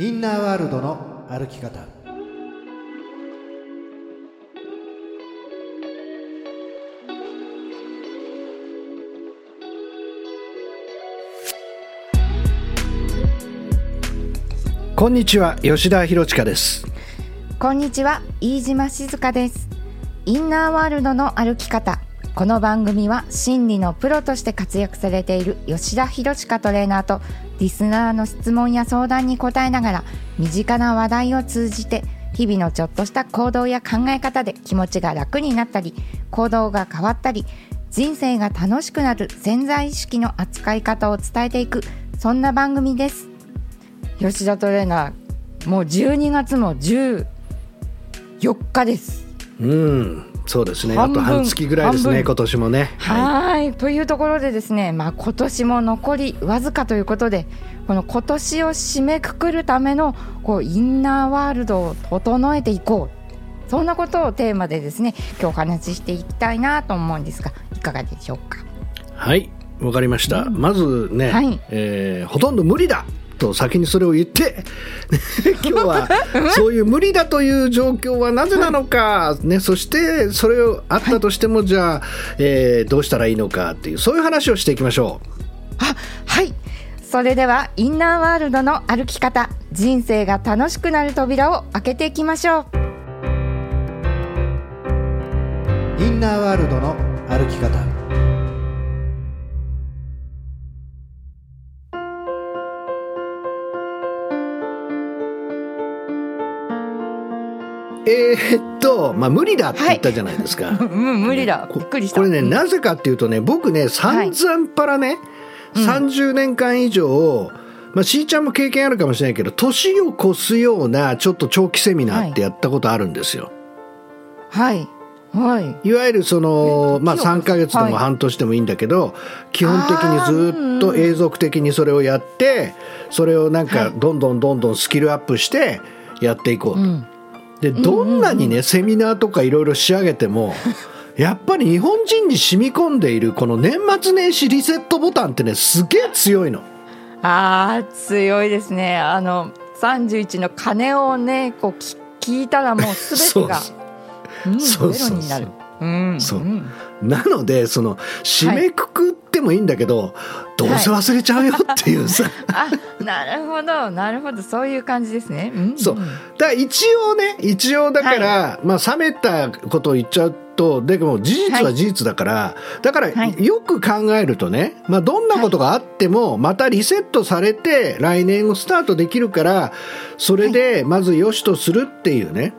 インナーワールドの歩き方。こんにちは吉田博親です。こんにちは飯島静香です。インナーワールドの歩き方。この番組は心理のプロとして活躍されている吉田博親トレーナーとリスナーの質問や相談に答えながら身近な話題を通じて日々のちょっとした行動や考え方で気持ちが楽になったり行動が変わったり人生が楽しくなる潜在意識の扱い方を伝えていくそんな番組です吉田トレーナーもう12月も14日ですうんそうですね。あと半月ぐらいですね今年もね。はい。というところでですねまあ今年も残りわずかということでこの今年を締めくくるためのこうインナーワールドを整えていこう。そんなことをテーマでですね今日お話ししていきたいなと思うんですがいかがでしょうか？はい。わかりました、うん、まずね、はい、えー、ほとんど無理だと先にそれを言って。今日はそういう無理だという状況はなぜなのか、ね、そしてそれをあったとしても、じゃあ、えー、どうしたらいいのかっていうそういう話をしていきましょう。あはい。それではインナーワールドの歩き方人生が楽しくなる扉を開けていきましょう。インナーワールドの歩き方えー、っと、まあ、無理だって言ったじゃないですか。はい、うん、無理だ。びっくりした。これね、なぜかっていうとね、僕ね、散々パラね、はい、30年間以上、まあ、しーちゃんも経験あるかもしれないけど、年を越すような、ちょっと長期セミナーってやったことあるんですよ。はい。はい、いわゆるその、まあ、3か月でも半年でもいいんだけど、はい、基本的にずっと永続的にそれをやってそれをなんかどんどんどんどんスキルアップしてやっていこうと。うんでどんなにね、セミナーとかいろいろ仕上げても やっぱり日本人に染み込んでいるこの年末年始リセットボタンってねすげえ強いの。あー強いですね。あの31の鐘をねこう聞いたらもうすべてが うん、ゼロになる。うん、そう、うん。なのでその締めくくってもいいんだけど、はい、どうせ忘れちゃうよっていうさ、はい、あなるほどなるほど。そういう感じですね、うん、そう。だから一応ね一応だから、はい、まあ冷めたことを言っちゃうとでも事実は事実だから、はい、だからよく考えるとね、まあ、どんなことがあってもまたリセットされて来年をスタートできるからそれでまず良しとするっていうね、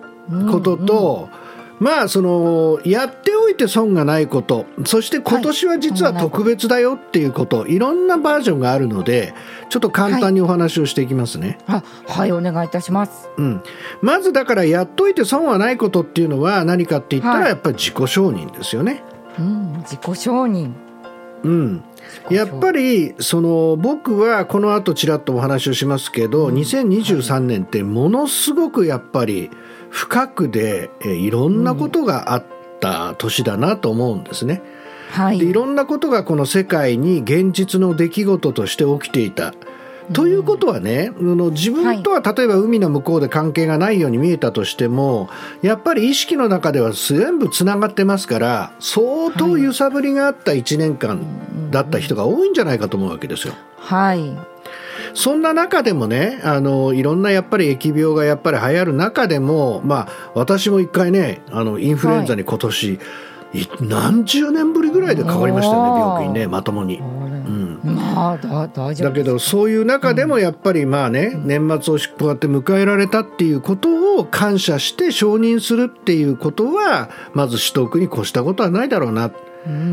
ことと、うん。うんまあそのやっておいて損がないこと。そして今年は実は特別だよっていうこと、はい、いろんなバージョンがあるのでちょっと簡単にお話をしていきますね。はい、はいお願いいたします、うん、まずだからやっといて損はないことっていうのは何かって言ったらやっぱり自己承認ですよね。うん、自己承認。うん、やっぱりその僕はこの後ちらっとお話をしますけど、うん、2023年ってものすごくやっぱり深くでいろんなことがあった年だなと思うんですね。はい、でいろんなことがこの世界に現実の出来事として起きていた。ということはね、自分とは例えば海の向こうで関係がないように見えたとしても、やっぱり意識の中では全部つながってますから相当揺さぶりがあった1年間だった人が多いんじゃないかと思うわけですよ。はいそんな中でもねあのいろんなやっぱり疫病がやっぱり流行る中でも、まあ、私も一回ねあのインフルエンザに今年、はい、何十年ぶりぐらいでかかりましたよね病気にねまともに。まあ、だだけどそういう中でもやっぱりまあね、うん、年末をこうやって迎えられたっていうことを感謝して承認するっていうことはまず取得に越したことはないだろうな。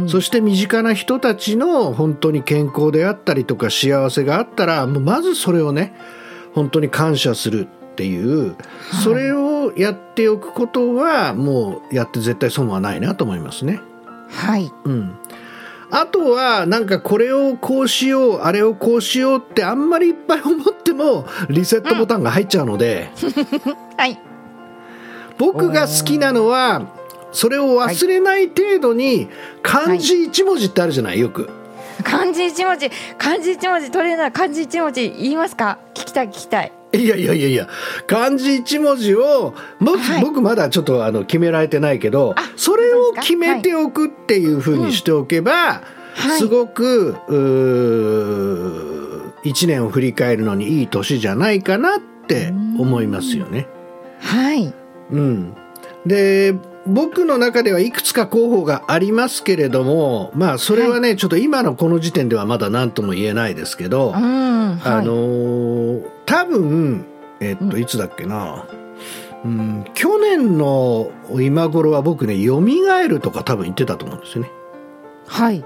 そして身近な人たちの本当に健康であったりとか幸せがあったらもうまずそれをね本当に感謝するっていう、それをやっておくことはもうやって絶対損はないなと思いますね。はい、うん、あとはなんかこれをこうしようあれをこうしようってあんまりいっぱい思ってもリセットボタンが入っちゃうので、うん、はい。僕が好きなのはそれを忘れない程度に漢字一文字ってあるじゃない？よく。漢字一文字漢字一文字トレーナー漢字一文字言いますか？聞きたい聞きたい。いやいやいやいや漢字一文字をも、はい。僕まだちょっとあの決められてないけどあそれを決めておくっていうふうにしておけば、はい。すごく1年を振り返るのにいい年じゃないかなって思いますよね。はい。うん、で僕の中ではいくつか候補がありますけれどもまあそれはね、ちょっと今のこの時点ではまだ何とも言えないですけど、うんはい。あのー多分えっといつだっけな、うん、去年の今頃は僕ね「よみがえる」とか多分言ってたと思うんですよね。はい。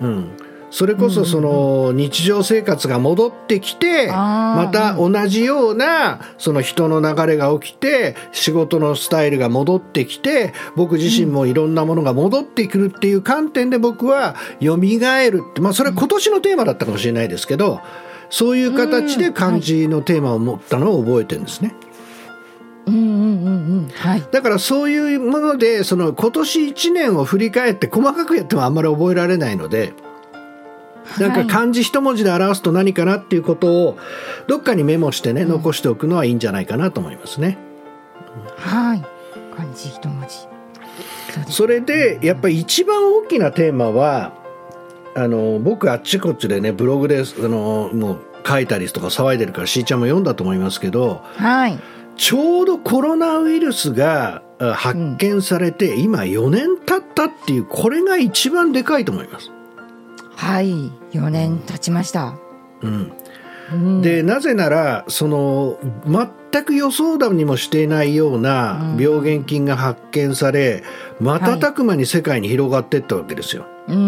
うん、それこそその日常生活が戻ってきてまた同じようなその人の流れが起きて仕事のスタイルが戻ってきて僕自身もいろんなものが戻ってくるっていう観点で僕は「よみがえる」ってまあそれは今年のテーマだったかもしれないですけどそういう形で漢字のテーマを持ったのを覚えてるんですね。うんうんうんうん。はい。だからそういうものでその今年1年を振り返って細かくやってもあんまり覚えられないので。なんか漢字一文字で表すと何かなっていうことをどっかにメモしてね、残しておくのはいいんじゃないかなと思いますね。はい。漢字一文字。それでやっぱり一番大きなテーマはあの僕あっちこっちでねブログであのもう書いたりとか騒いでるからしーちゃんも読んだと思いますけどはい。ちょうどコロナウイルスがあ発見されて、今4年経ったっていうこれが一番でかいと思います。はい4年経ちました。うん、うんでなぜならその全く予想だにもしていないような病原菌が発見され、瞬く間に世界に広がっていったわけですよ。うんう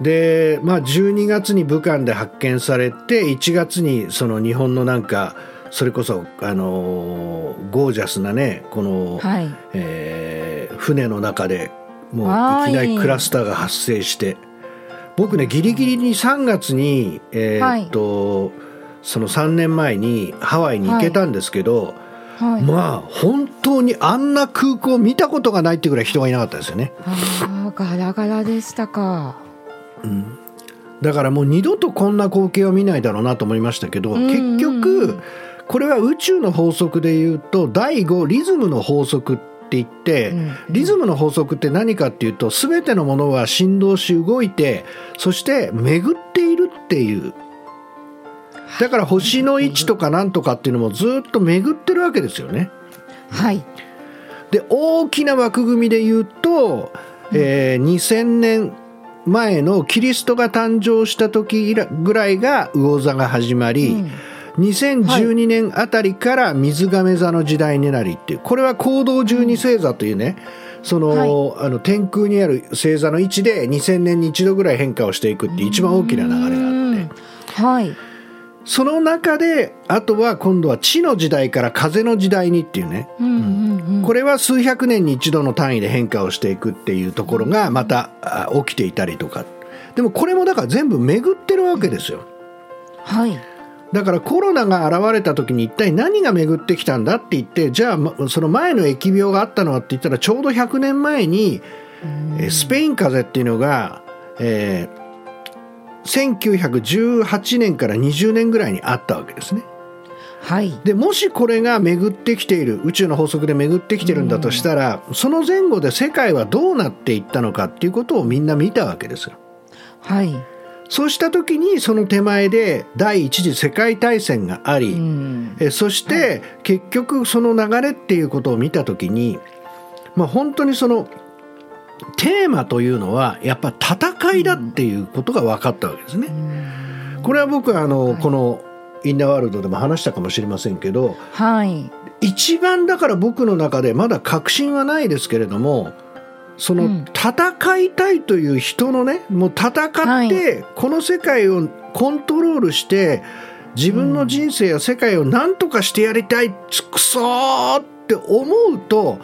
ん。で、まあ、12月に武漢で発見されて1月にその日本のなんかそれこそ、あのーゴージャスなねこの、はい。えー船の中でもうはい。いきなりクラスターが発生して僕ねギリギリに3月に、えーっとその3年前にハワイに行けたんですけど、はい。まあ本当にあんな空港見たことがないっていうぐらい人がいなかったですよね。ああガラガラでしたか。だからもう二度とこんな光景を見ないだろうなと思いましたけど、うんうんうん。結局これは宇宙の法則で言うと第5リズムの法則って言って、うんリズムの法則って何かっていうと全てのものは振動し動いてそして巡っているっていう。だから星の位置とかなんとかっていうのもずっと巡ってるわけですよね。はい。で大きな枠組みで言うと、えー2000年前のキリストが誕生した時ぐらいが魚座が始まり、うん2012年あたりから水亀座の時代になりっていう。これは行動十二星座というね、その,、あの天空にある星座の位置で2000年に一度ぐらい変化をしていくって一番大きな流れがあって。うんはい。その中であとは今度は地の時代から風の時代にっていうね。これは数百年に一度の単位で変化をしていくっていうところがまたあ起きていたりとか。でもこれもだから全部巡ってるわけですよ。はいだからコロナが現れた時に一体何が巡ってきたんだって言ってじゃあまその前の疫病があったのはって言ったらちょうど100年前にえースペイン風邪っていうのが、えー1918年から20年ぐらいにあったわけですね。はいでもしこれが巡ってきている宇宙の法則で巡ってきてるんだとしたら、その前後で世界はどうなっていったのかっていうことをみんな見たわけですよ。はいそうした時にその手前で第一次世界大戦があり、うん。えそして結局その流れっていうことを見た時に、まあ、本当にそのテーマというのはやっぱ戦いだっていうことが分かったわけですね。これは僕はあの、はい。このインナーワールドでも話したかもしれませんけどはい。一番だから僕の中でまだ確信はないですけれどもそのうん。戦いたいという人のねもう戦ってこの世界をコントロールして自分の人生や世界を何とかしてやりたいくそーって思うと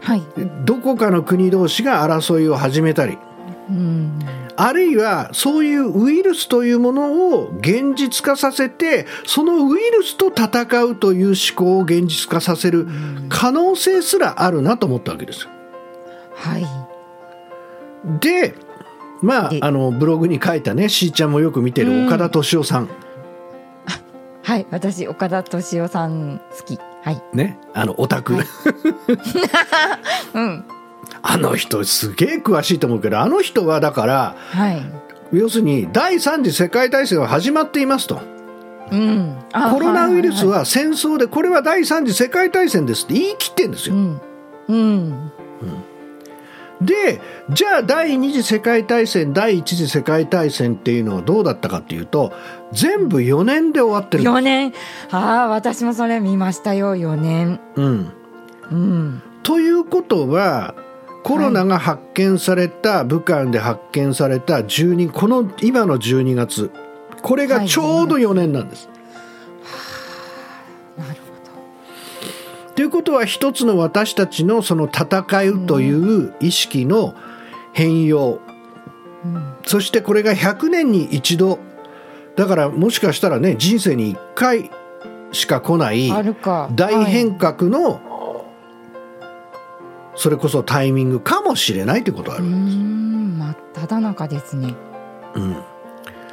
はい。どこかの国同士が争いを始めたりうん。あるいはそういうウイルスというものを現実化させてそのウイルスと戦うという思考を現実化させる可能性すらあるなと思ったわけですよ。はい。でまあであのブログに書いたねしーちゃんもよく見てる岡田敏夫さん、はい私岡田敏夫さん好き。はい。ねあのオタク、うん。あの人すげえ詳しいと思うけどあの人はだからはい。要するに第三次世界大戦は始まっていますと。うん。あコロナウイルスいいは戦争でこれは第三次世界大戦ですって言い切ってんですよ。うん。うんでじゃあ第二次世界大戦第一次世界大戦っていうのはどうだったかっていうと全部4年で終わってるんです。4年。ああ私もそれ見ましたよ4年。うん、うん。ということはコロナが発見された、武漢で発見された12この今の12月これがちょうど4年なんです。なるということは一つの私たちのその戦うという意識の変容、うん、そしてこれが100年に一度。だからもしかしたらね人生に1回しか来ない大変革の、それこそタイミングかもしれないということがあうーる、ん真っ只中ですね。うん。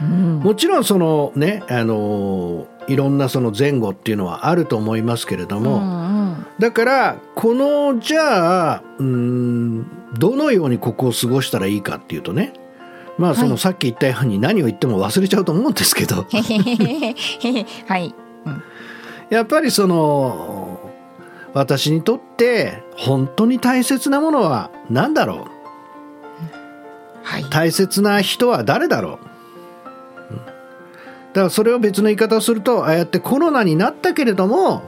うん。もちろんそのねあのいろんなその前後っていうのはあると思いますけれども、うんうんだからこのじゃあうーんどのようにここを過ごしたらいいかっていうとね。まあそのはい。さっき言ったように何を言っても忘れちゃうと思うんですけど。はい。やっぱりその私にとって本当に大切なものは何だろう？はい。大切な人は誰だろう？うんだからそれを別の言い方をするとああやってコロナになったけれども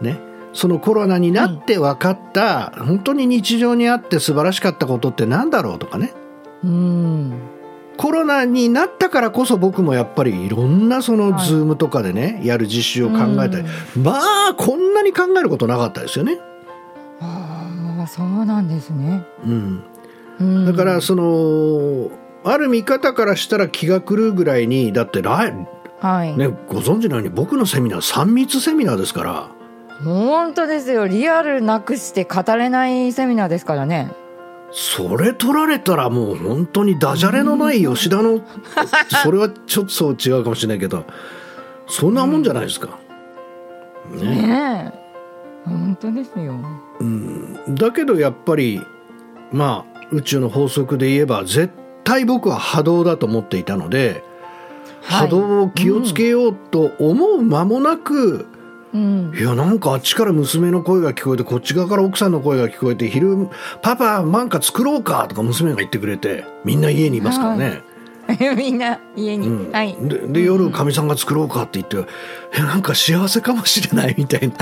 ねそのコロナになって分かった、本当に日常にあって素晴らしかったことって何だろうとかね。うん。コロナになったからこそ僕もやっぱりいろんなそのはいズームとかでね、やる実習を考えたり、まあこんなに考えることなかったですよね。ああそうなんですね、うん、うん、だからそのある見方からしたら気が狂うぐらいにだって来、はい、ね、ご存知のように僕のセミナー3密セミナーですから本当ですよ。リアルなくして語れないセミナーですからね。それ取られたらもう本当にダジャレのない吉田の それはちょっとそう違うかもしれないけどそんなもんじゃないですか。ねねえ。本当ですよ。うん、だけどやっぱりまあ宇宙の法則で言えば絶対僕は波動だと思っていたので、はい。波動を気をつけようと思う間もなく、うん。いやなんかあっちから娘の声が聞こえてこっち側から奥さんの声が聞こえて昼「パパなんか作ろうか」とか娘が言ってくれてみんな家にいますからね。みんな家に、うん。はい。でで夜かみさんが作ろうかって言って「えなんか幸せかもしれない」みたいな。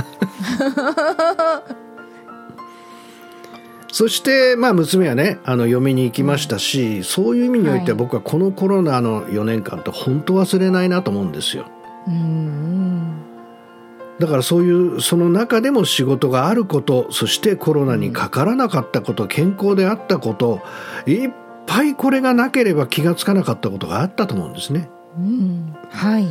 そしてまあ娘はねあの嫁に行きましたし、そういう意味においてははい僕はこのコロナの4年間って本当忘れないなと思うんですよ。うんだからそういうその中でも仕事があることそしてコロナにかからなかったこと、健康であったこといっぱいこれがなければ気がつかなかったことがあったと思うんですね。うん。はい。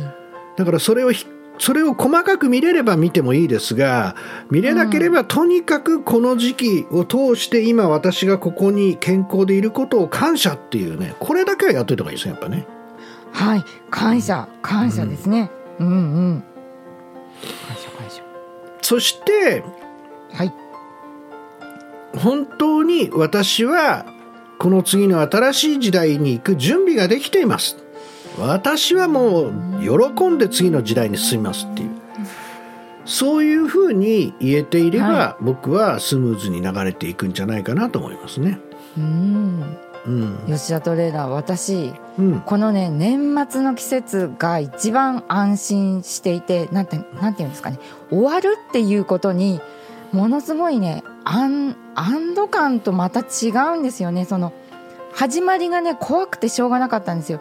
だからそれをひそれを細かく見れれば見てもいいですが見れなければとにかくこの時期を通して今私がここに健康でいることを感謝っていうねこれだけはやっといた方がいいですねやっぱね。はい。感謝。感謝ですね、うん、うん。感謝感謝そしてはい本当に私はこの次の新しい時代に行く準備ができています。私はもう喜んで次の時代に進みますっていうそういうふうに言えていれば、は僕はスムーズに流れていくんじゃないかなと思いますね。うんうん。吉田トレーナー私うん。このね年末の季節が一番安心していてなんてなんていうんですかね。終わるっていうことにものすごいね安安堵感とまた違うんですよね。その始まりがね怖くてしょうがなかったんですよ。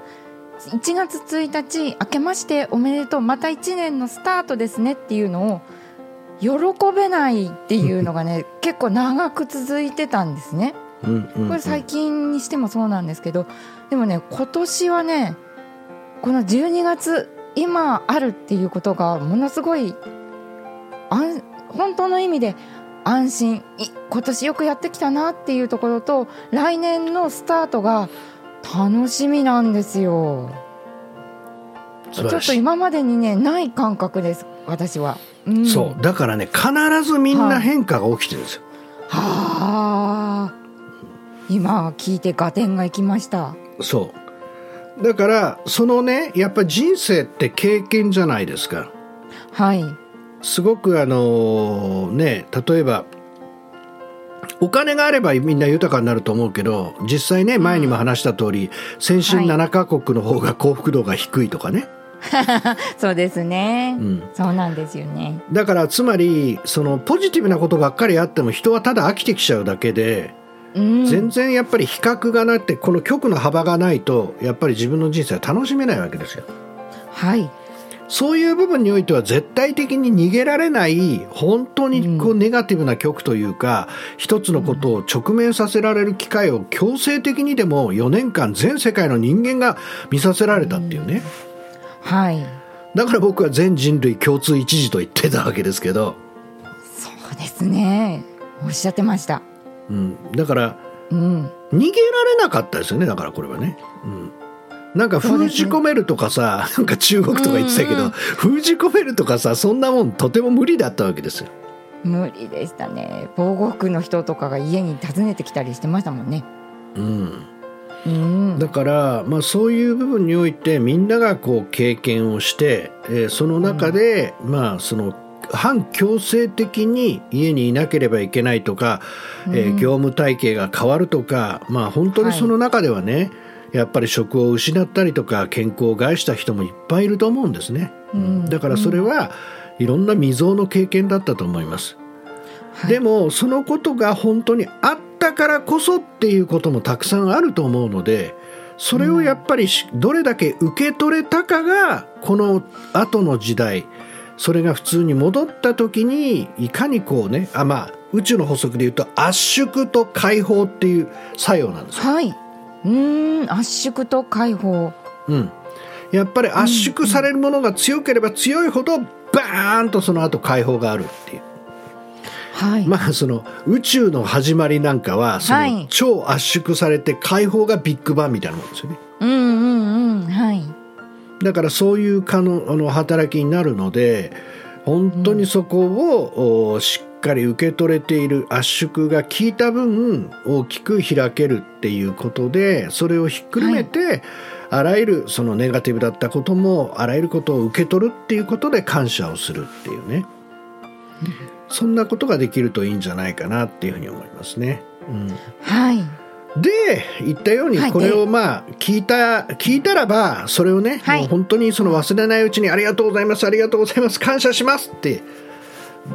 1月1日明けましておめでとうまた1年のスタートですねっていうのを喜べないっていうのがね 結構長く続いてたんですね。これ最近にしてもそうなんですけどでもね今年はねこの12月今あるっていうことがものすごい安本当の意味で安心。い今年よくやってきたなっていうところと来年のスタートが楽しみなんですよ。ちょっと今までにねない感覚です私は、うん、そう。だからね必ずみんな変化が起きてるんですよ。はあ今聞いて合点がいきました。そう。だからそのねやっぱ人生って経験じゃないですか。はい。すごくあのね例えばお金があればみんな豊かになると思うけど実際ね前にも話した通り、先進7カ国の方が幸福度が低いとかね、そうですね、うん、そうなんですよね。だからつまりそのポジティブなことばっかりあっても人はただ飽きてきちゃうだけで、うん、全然やっぱり比較がなってこの極の幅がないとやっぱり自分の人生は楽しめないわけですよ。はい。そういう部分においては絶対的に逃げられない本当にこうネガティブな曲というか、うん、一つのことを直面させられる機会を強制的にでも4年間全世界の人間が見させられたっていうね、うん、はい。だから僕は全人類共通一時と言ってたわけですけど。そうですね。おっしゃってました、うん、だから、うん、逃げられなかったですよねだからこれはね、うん。なんか封じ込めるとかさ、ね、なんか中国とか言ってたけど、うんうん、封じ込めるとかさそんなもんとても無理だったわけですよ。無理でしたね。防護服の人とかが家に訪ねてきたりしてましたもんね。うん、うん、だから、まあ、そういう部分においてみんながこう経験をして、えー、その中で、うん、まあその反強制的に家にいなければいけないとか、うん、えー、業務体系が変わるとか、まあ、本当にその中ではね、はいやっぱり職を失ったりとか健康を害した人もいっぱいいると思うんですね、うん、だからそれはいろんな未曾有の経験だったと思います、はい、でもそのことが本当にあったからこそっていうこともたくさんあると思うのでそれをやっぱりどれだけ受け取れたかがこの後の時代それが普通に戻った時にいかにこうねあまあ宇宙の法則でいうと圧縮と解放っていう作用なんですよ。はいうん圧縮と解放うんやっぱり圧縮されるものが強ければ強いほどバーンとその後解放があるっていう。はい、まあその宇宙の始まりなんかはその超圧縮されて解放がビッグバンみたいなもんですよね。だからそういうかのあの働きになるので本当にそこをしっかり受け取れている圧縮が効いた分大きく開けるっていうことでそれをひっくるめて、はい、あらゆるそのネガティブだったこともあらゆることを受け取るっていうことで感謝をするっていうね、うん、そんなことができるといいんじゃないかなっていうふうに思いますね。うん、はいで言ったようにこれをまあ聞いた聞いたらばそれをね、もう本当にその忘れないうちにありがとうございますありがとうございます感謝しますって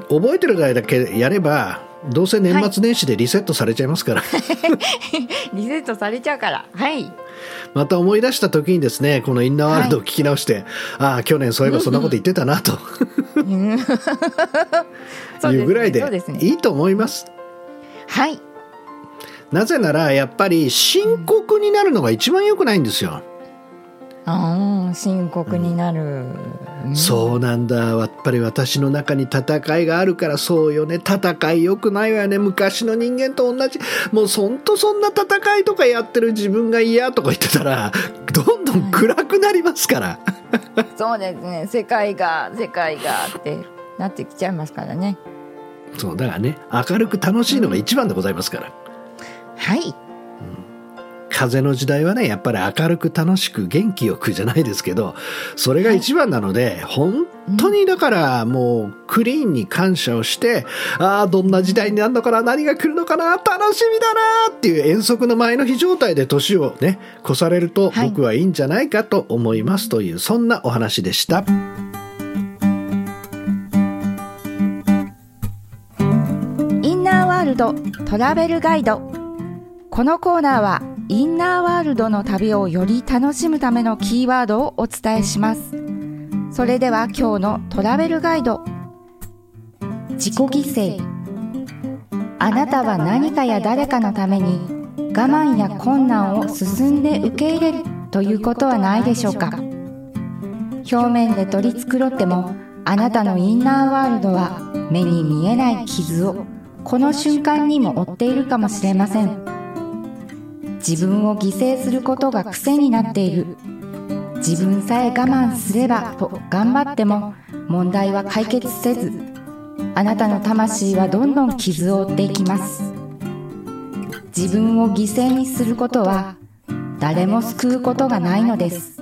覚えてる代だけやればどうせ年末年始でリセットされちゃいますから、はい、リセットされちゃうから。はい。また思い出した時にですねこのインナーワールドを聞き直して、はい、ああ去年そういえばそんなこと言ってたなと。いうぐらいでいいと思います。はいなぜならやっぱり深刻になるのが一番良くないんですよ。ああ深刻になる、うん、そうなんだ。やっぱり私の中に戦いがあるからそうよね。戦いよくないわよね。昔の人間と同じ。もうそんとそんな戦いとかやってる自分が嫌とか言ってたらどんどん暗くなりますから、そうですね。世界が世界がってなってきちゃいますからね。そうだからね明るく楽しいのが一番でございますから、うんはい、風の時代はねやっぱり明るく楽しく元気よくじゃないですけどそれが一番なので、はい、本当にだからもうクリーンに感謝をしてああどんな時代になるのかな何が来るのかな楽しみだなっていう遠足の前の日状態で年をね越されると僕はいいんじゃないかと思いますという、そんなお話でした。インナーワールドトラベルガイドこのコーナーはインナーワールドの旅をより楽しむためのキーワードをお伝えします。それでは今日のトラベルガイド。自己犠牲。あなたは何かや誰かのために我慢や困難を進んで受け入れるということはないでしょうか。表面で取り繕ってもあなたのインナーワールドは目に見えない傷をこの瞬間にも負っているかもしれません。自分を犠牲することが癖になっている。自分さえ我慢すればと頑張っても問題は解決せずあなたの魂はどんどん傷を負っていきます。自分を犠牲にすることは誰も救うことがないのです。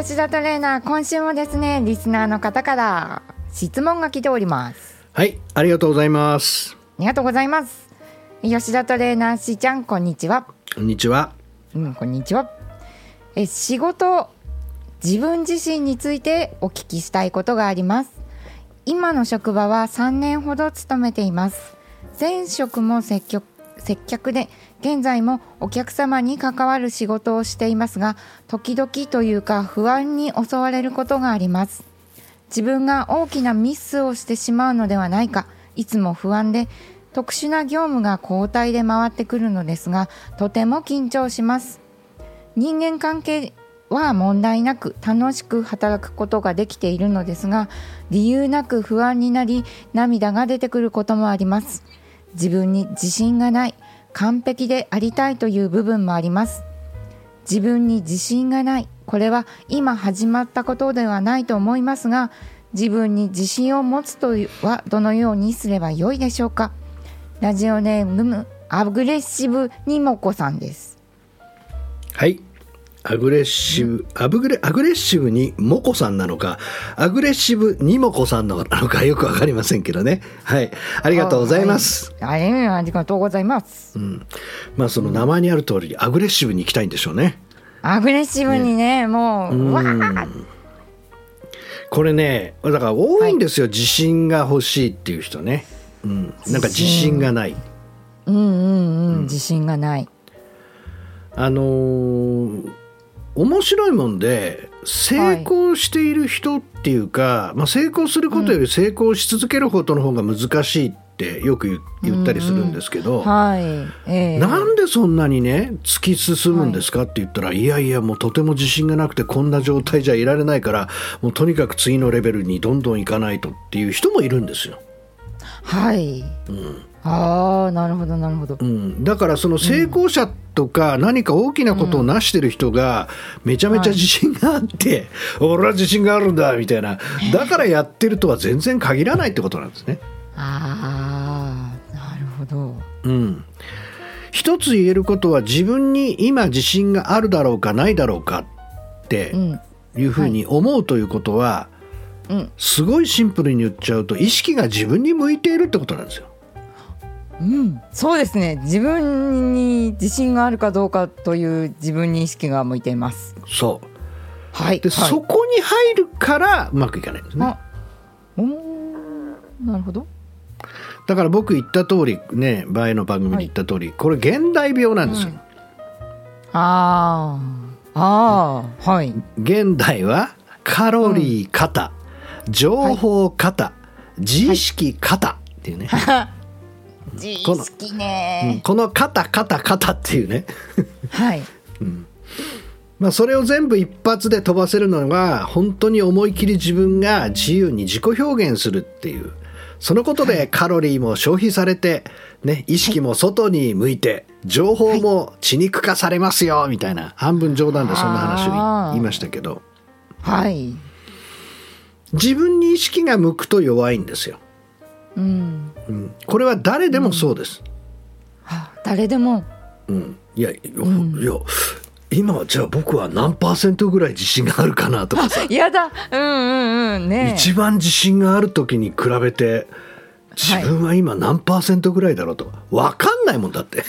吉田トレーナー今週もですねリスナーの方から質問が来ております。はいありがとうございます。ありがとうございます。吉田トレーナーしーちゃんこんにちは。こんにちは。うんこんにちは。え仕事自分自身についてお聞きしたいことがあります。今の職場は3年ほど勤めています。前職も積極接客で現在もお客様に関わる仕事をしていますが時々というか不安に襲われることがあります。自分が大きなミスをしてしまうのではないか。いつも不安で特殊な業務が交代で回ってくるのですがとても緊張します。人間関係は問題なく楽しく働くことができているのですが理由なく不安になり涙が出てくることもあります。自分に自信がない完璧でありたいという部分もあります。自分に自信がないこれは今始まったことではないと思いますが自分に自信を持つとはどのようにすればよいでしょうか。ラジオネームアグレッシブにもこさんです。はい。アグレッシブ、アブグレアグレッシブにモコさんなのか、アグレッシブにモコさんなのかよくわかりませんけどね。はい。ありがとうございます。はい、はいありがとうございます。うん。まあその名前にある通り、アグレッシブに行きたいんでしょうね。アグレッシブにね、もう、うんわーこれね、だから多いんですよ、自信が欲しいっていう人ね。うん。なんか自信がない。うんうんうん、自信がない。あのー面白いもんで成功している人っていうか、まあ、成功することより成功し続けることの方が難しいってよく言言ったりするんですけど、はい。ええなんでそんなにね突き進むんですかって言ったら、い、やいやもうとても自信がなくてこんな状態じゃいられないからもうとにかく次のレベルにどんどん行かないとっていう人もいるんですよ。はい。ああ、なるほど、なるほどう。ん、だからその成功者とか何か大きなことを成してる人がめちゃめちゃ自信があって、俺は自信があるんだみたいな だからやってるとは全然限らないってことなんですね。ああ、なるほど。うん、一つ言えることは自分に今自信があるだろうかないだろうかってうん。いうふうに思うということは、うん。すごいシンプルに言っちゃうと意識が自分に向いているってことなんですよ。うん、そうですね。自分に自信があるかどうかという自分に意識が向いています。そう。はい。で、はい、そこに入るからうまくいかないんですね。あおーなるほど。だから僕言った通りね前の番組で言った通り、これ現代病なんですよ、あー。あー。はい。現代はカロリー型、情報型、自意識型っていうね、自意この識うんね、この型型型っていうね。はい。まあそれを全部一発で飛ばせるのが本当に思い切り自分が自由に自己表現するっていう。そのことでカロリーも消費されて、ね、意識も外に向いて情報も血肉化されますよみたいな半分冗談でそんな話を言いましたけど。はい。自分に意識が向くと弱いんですよ、うんうん、これは誰でもそうです、あ誰でも。うん、いやいや,、いや今はじゃあ僕は何パーセントぐらい自信があるかなとかさ。やだ。うんうんうん。ね一番自信がある時に比べて自分は今何パーセントぐらいだろうと分かんないもんだって。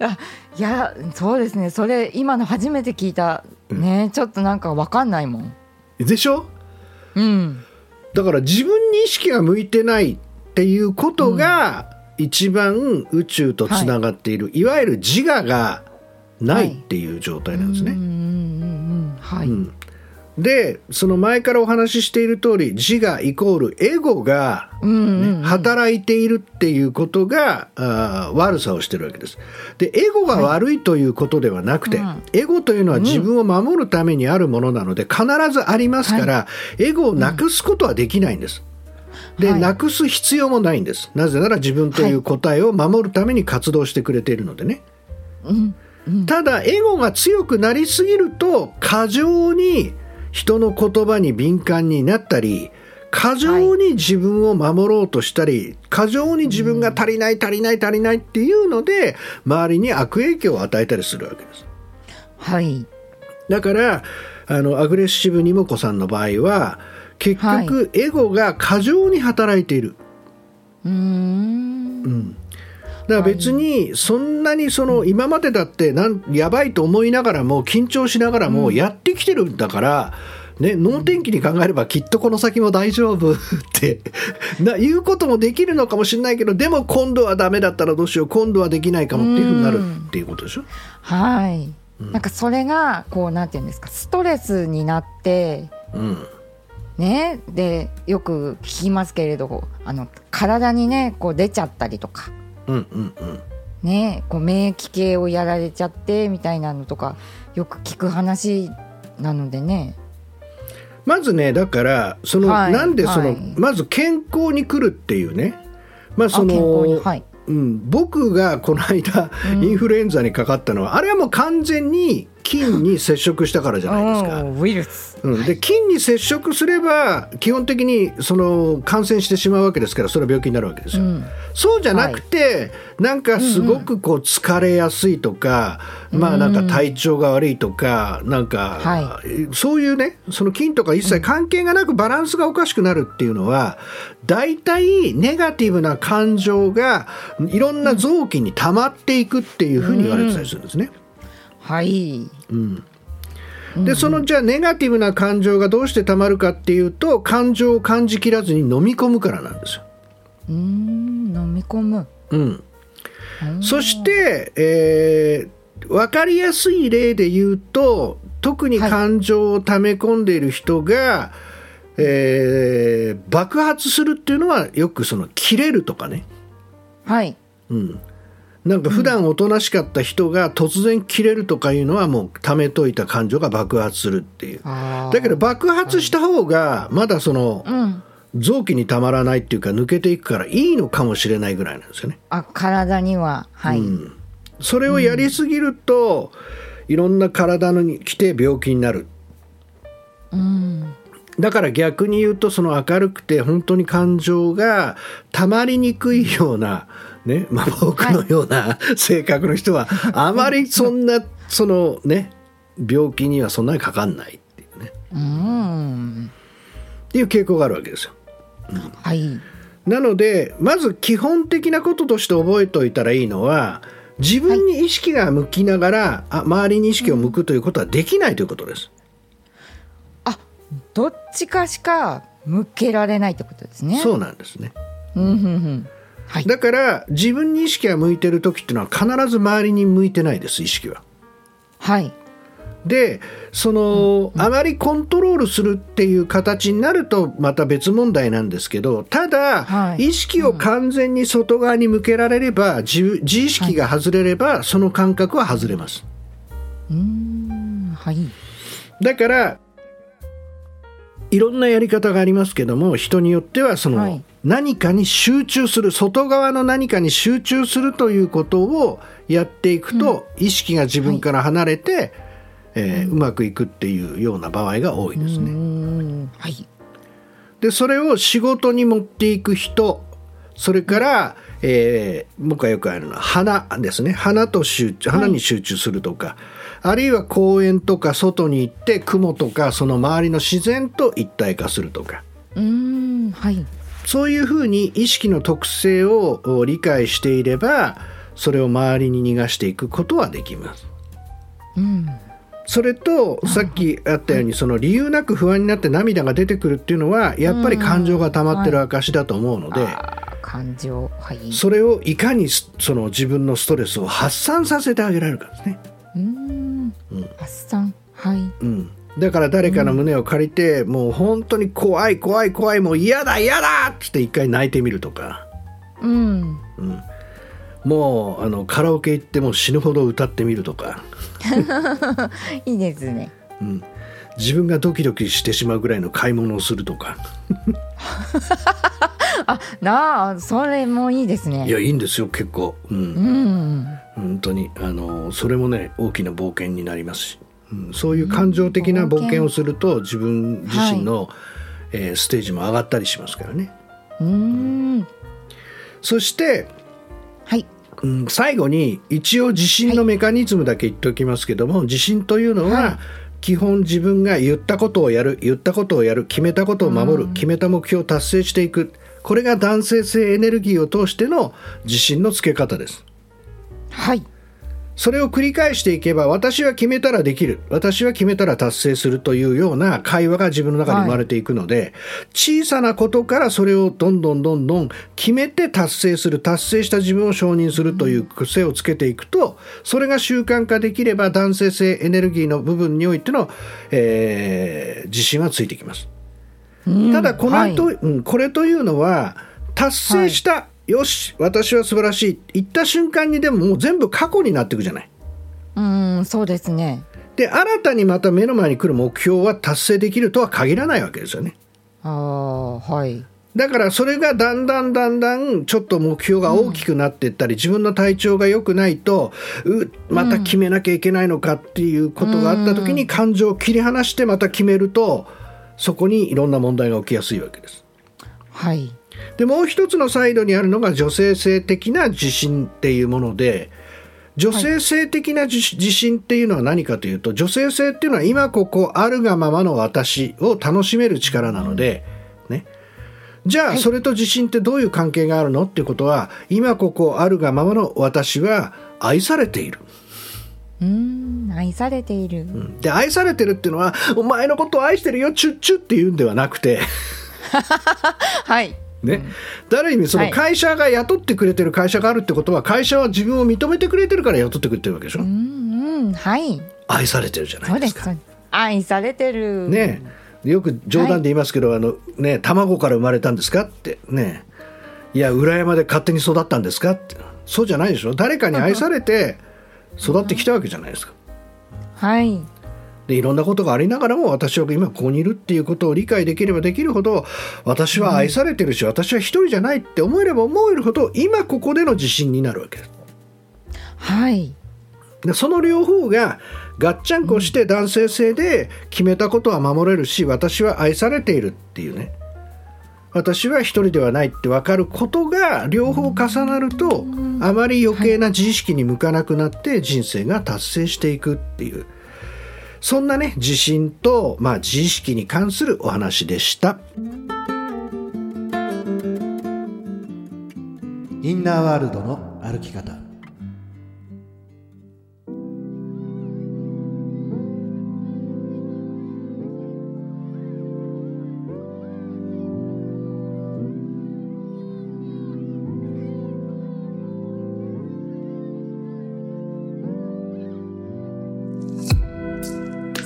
あ いやそうですね。それ今の初めて聞いた。ね、ちょっとなんかわかんないもん。でしょ？うん。だから自分に意識が向いてないっていうことが一番宇宙とつながっている、い、わゆる自我がないっていう状態なんですね。はい、うんでその前からお話ししている通り自我イコールエゴが、ね、働いているっていうことがあー悪さをしてるわけです。でエゴが悪いということではなくて、うん。エゴというのは自分を守るためにあるものなので必ずありますから、エゴをなくすことはできないんです。で、はい。なくす必要もないんです。なぜなら自分という答えを守るために活動してくれているのでね。うんうん。ただエゴが強くなりすぎると過剰に人の言葉に敏感になったり過剰に自分を守ろうとしたり、過剰に自分が足りない足りない足りないっていうので周りに悪影響を与えたりするわけです。はい。だからあのアグレッシブニモコさんの場合は結局エゴが過剰に働いている、うーん。うん、だから別にそんなにその今までだってなんやばいと思いながらも緊張しながらもやってきてるんだから、ね、能天気に考えればきっとこの先も大丈夫 ってな言うこともできるのかもしれないけどでも今度はダメだったらどうしよう今度はできないかもっていうふうになるっていうことでしょ？はい、なんかそれがこうなんていうんですかストレスになってうんねでよく聞きますけれどあの体にねこう出ちゃったりとか。うんうんうん。ねこう免疫系をやられちゃってみたいなのとかよく聞く話なのでね。まずねだからその、はいなんでその、はいまず健康に来るっていうね。まあその、はい。うん、僕がこの間、うん。インフルエンザにかかったのはあれはもう完全に菌に接触したからじゃないですか。うんウイルス、うん、で菌に接触すれば基本的にその感染してしまうわけですからそれは病気になるわけですよ。うん。そうじゃなくて、なんかすごくこう疲れやすいとか、まあなんか体調が悪いとか、なんか、はそういうね、その菌とか一切関係がなくバランスがおかしくなるっていうのは、大体ネガティブな感情がいろんな臓器に溜まっていくっていうふうに言われてたりするんですね。はい。うん。でそのじゃあネガティブな感情がどうして溜まるかっていうと感情を感じきらずに飲み込むからなんですよ。うーん飲み込む。うん、そして、えー、分かりやすい例で言うと特に感情を溜め込んでいる人が、えー爆発するっていうのはよくその切れるとかね、はい。うん、なんか普段おとなしかった人が突然切れるとかいうのはもう溜めといた感情が爆発するっていう。だけど爆発した方がまだそのうん。臓器にたまらないっていうか抜けていくからいいのかもしれないぐらいなんですよね。あ体には。はい、うん。それをやりすぎると、いろんな体に来て病気になる。うん。だから逆に言うとその明るくて本当に感情がたまりにくいような、ねまあ、僕のような性格の人はあまりそんなそのね病気にはそんなにかかんないっていうねうんっていう傾向があるわけですよ。はいなのでまず基本的なこととして覚えておいたらいいのは自分に意識が向きながら、あ周りに意識を向くということはできないということです。あどっちかしか向けられないってことですねそうなんですね。うんうんうんはい。だから自分に意識が向いてる時っていうのは必ず周りに向いてないです意識は。はい。でその、あまりコントロールするっていう形になるとまた別問題なんですけどただ、はい。意識を完全に外側に向けられれば自自意識が外れれば、その感覚は外れます。うーん。はい。だからいろんなやり方がありますけども人によってはその、はい。何かに集中する外側の何かに集中するということをやっていくと、意識が自分から離れて、えーうまくいくっていうような場合が多いですね。ん。はい。でそれを仕事に持っていく人それから、えー僕がよくあるのは花ですね。花と集中花に集中するとか、あるいは公園とか外に行って雲とかその周りの自然と一体化するとかうーんはいそういうふうに意識の特性をお理解していればそれを周りに逃がしていくことはできます。うんそれとさっきあったようにその理由なく不安になって涙が出てくるっていうのはやっぱり感情が溜まってる証だと思うので。感情はいそれをいかにすその自分のストレスを発散させてあげられるかですね。うーん。発散はい。うん、だから誰かの胸を借りて、もう本当に怖い怖い怖いもう嫌だ嫌だっつって一回泣いてみるとか、うん。うん、もうあのカラオケ行ってもう死ぬほど歌ってみるとか、いいですね。うん、自分がドキドキしてしまうぐらいの買い物をするとか。あなあそれもいいですいねやいいんですよ結構、うん。うん本当にあのそれもね大きな冒険になりますし、うん、そういう感情的な冒険。をすると自分自身の、えーステージも上がったりしますからね。うん。そして、はい。うん、最後に一応地震のメカニズムだけ言っておきますけども、地震というのは、はい。基本自分が言ったことをやる言ったことをやる決めたことを守る、決めた目標を達成していく。これが男性性エネルギーを通しての自信のつけ方です。はい。それを繰り返していけば私は決めたらできる。私は決めたら達成するというような会話が自分の中に生まれていくので、小さなことからそれをどんどんどんどん決めて達成する。達成した自分を承認するという癖をつけていくとそれが習慣化できれば男性性エネルギーの部分においての、えー自信はついてきます。うん。ただこの後、はい。うん、これというのは達成した、よし私は素晴らしい言った瞬間にでももう全部過去になっていくじゃない。うんそうですねで新たにまた目の前に来る目標は達成できるとは限らないわけですよね。ああはいだからそれがだんだんだんだんちょっと目標が大きくなっていったり、自分の体調が良くないとうまた決めなきゃいけないのかっていうことがあった時に感情を切り離してまた決めるとそこにいろんな問題が起きやすいわけです。はいでもう一つのサイドにあるのが女性性的な自信っていうもので女性性的な自自信っていうのは何かというと女性性っていうのは今ここあるがままの私を楽しめる力なので、ね、じゃあそれと自信ってどういう関係があるのっていうことは今ここあるがままの私は愛されている。うん愛されている、で愛されてるっていうのはお前のことを愛してるよチュッチュっていうんではなくて。はいね、ある意味その会社が雇ってくれてる会社があるってことは会社は自分を認めてくれてるから雇ってくれてるわけでしょ、うんうん。はい。愛されてるじゃなそいうです。か愛されてる。ね。よく冗談で言いますけど、あのね卵から生まれたんですかって。ね。いや裏山で勝手に育ったんですかって。そうじゃないでしょ？誰かに愛されて育ってきたわけじゃないですか。はいでいろんなことがありながらも私は今ここにいるっていうことを理解できればできるほど私は愛されてるし、私は一人じゃないって思えれば思えるほど今ここでの自信になるわけですはい。でその両方がガッチャンコして男性性で決めたことは守れるし私は愛されているっていうね。私は一人ではないって分かることが両方重なるとあまり余計な自意識に向かなくなって人生が達成していくっていうそんなね自信と、まあ、自意識に関するお話でした。インナーワールドの歩き方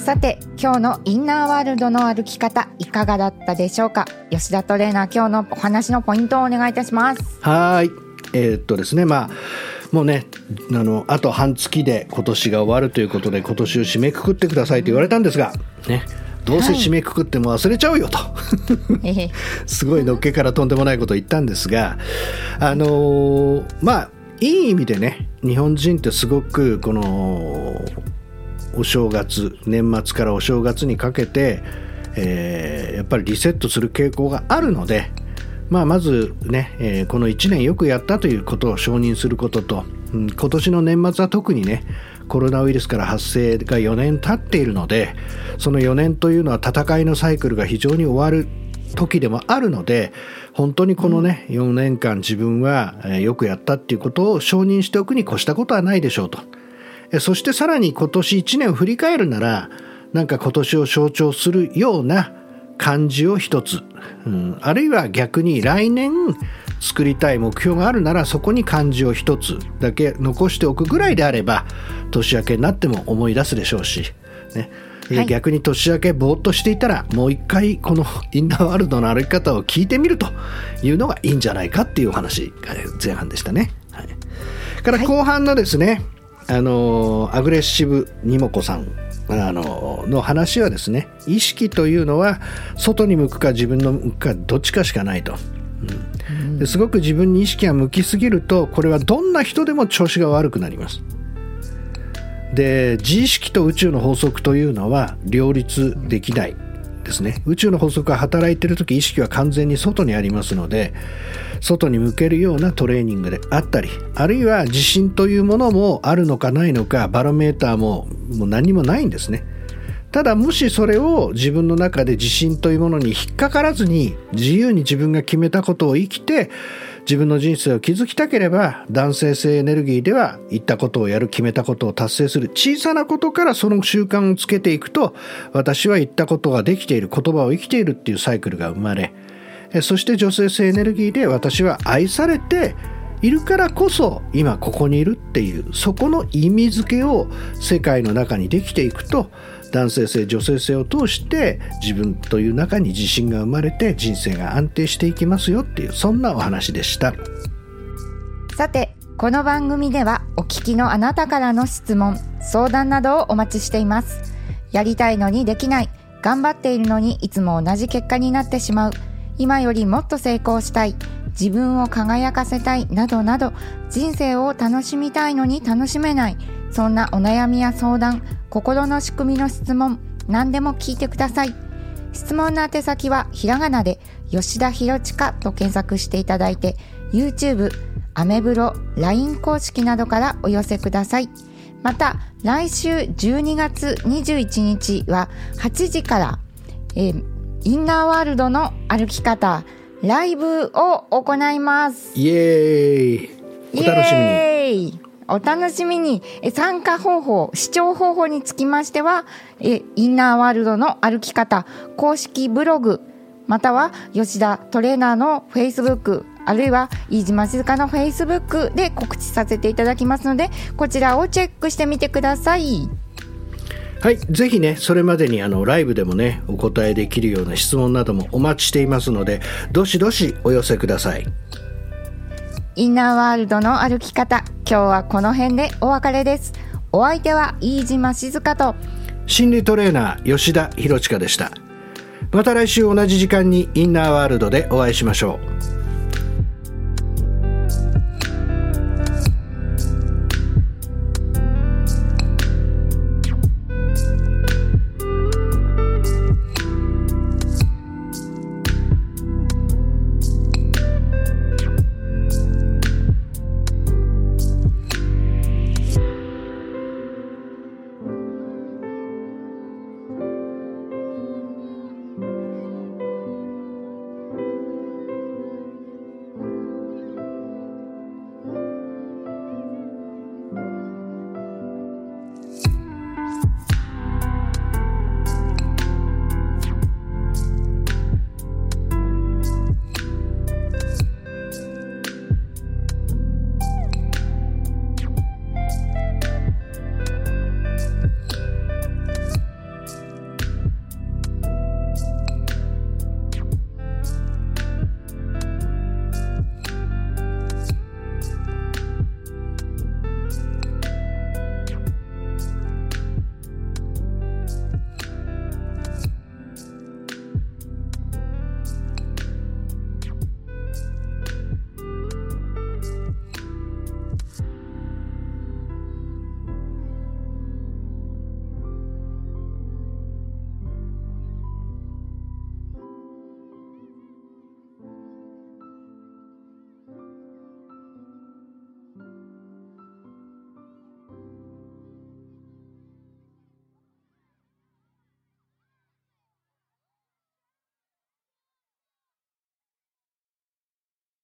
さて今日のインナーワールドの歩き方いかがだったでしょうか？吉田トレーナー今日のお話のポイントをお願いいたします。はい。えーっとですね、まあ、もうね、あの、あと半月で今年が終わるということで、今年を締めくくってくださいと言われたんですが、ね、どうせ締めくくっても忘れちゃうよと。すごいのっけからとんでもないことを言ったんですが、あのーまあ、いい意味でね、日本人ってすごく、この、お正月、年末からお正月にかけて、えーやっぱりリセットする傾向があるので、まあ、まずね、えーこの1年よくやったということを承認することと、うん今年の年末は特にねコロナウイルスから発生が4年経っているのでその4年というのは戦いのサイクルが非常に終わる時でもあるので本当にこのね、4年間自分はよくやったっていうことを承認しておくに越したことはないでしょうと。えそしてさらに今年1年を振り返るならなんか今年を象徴するような漢字を一つ、うん、あるいは逆に来年作りたい目標があるならそこに漢字を一つだけ残しておくぐらいであれば年明けになっても思い出すでしょうし、ね、ではい。逆に年明けぼーっとしていたらもう一回この インナーワールドの歩き方を聞いてみるというのがいいんじゃないかっていうお話が前半でしたね。はい、から後半のですね、あのアグレッシブにもこさんあのの話はですね意識というのは外に向くか自分の向くかどっちかしかないと。うんですごく自分に意識が向きすぎるとこれはどんな人でも調子が悪くなります。で自意識と宇宙の法則というのは両立できないですね。宇宙の法則が働いている時意識は完全に外にありますので外に向けるようなトレーニングであったりあるいは自信というものもあるのかないのかバロメーターももう何もないんですね。ただもしそれを自分の中で自信というものに引っかからずに自由に自分が決めたことを生きて自分の人生を築きたければ男性性エネルギーでは言ったことをやる決めたことを達成する小さなことからその習慣をつけていくと私は言ったことができている言葉を生きているっていうサイクルが生まれそして女性性エネルギーで私は愛されているからこそ今ここにいるっていうそこの意味付けを世界の中にできていくと男性性女性性を通して自分という中に自信が生まれて人生が安定していきますよっていうそんなお話でした。さてこの番組ではお聞きのあなたからの質問相談などをお待ちしています。やりたいのにできない頑張っているのにいつも同じ結果になってしまう。今よりもっと成功したい自分を輝かせたいなどなど人生を楽しみたいのに楽しめないそんなお悩みや相談心の仕組みの質問何でも聞いてください。質問の宛先はひらがなで吉田ひろちかと検索していただいて YouTube、アメブロ、LINE 公式などからお寄せください。また来週12月21日は8時から、えーインナーワールドの歩き方ライブを行います。イエーイ。お楽しみに。イエーイお楽しみに参加方法視聴方法につきましてはインナーワールドの歩き方公式ブログまたは吉田トレーナーのフェイスブックあるいは飯島静香のフェイスブックで告知させていただきますのでこちらをチェックしてみてくださいはい、ぜひね、それまでにあのライブでもね、お答えできるような質問などもお待ちしていますので、どしどしお寄せください。インナーワールドの歩き方今日はこの辺でお別れですお相手は飯島静香と心理トレーナー吉田博親でした。また来週同じ時間にインナーワールドでお会いしましょう。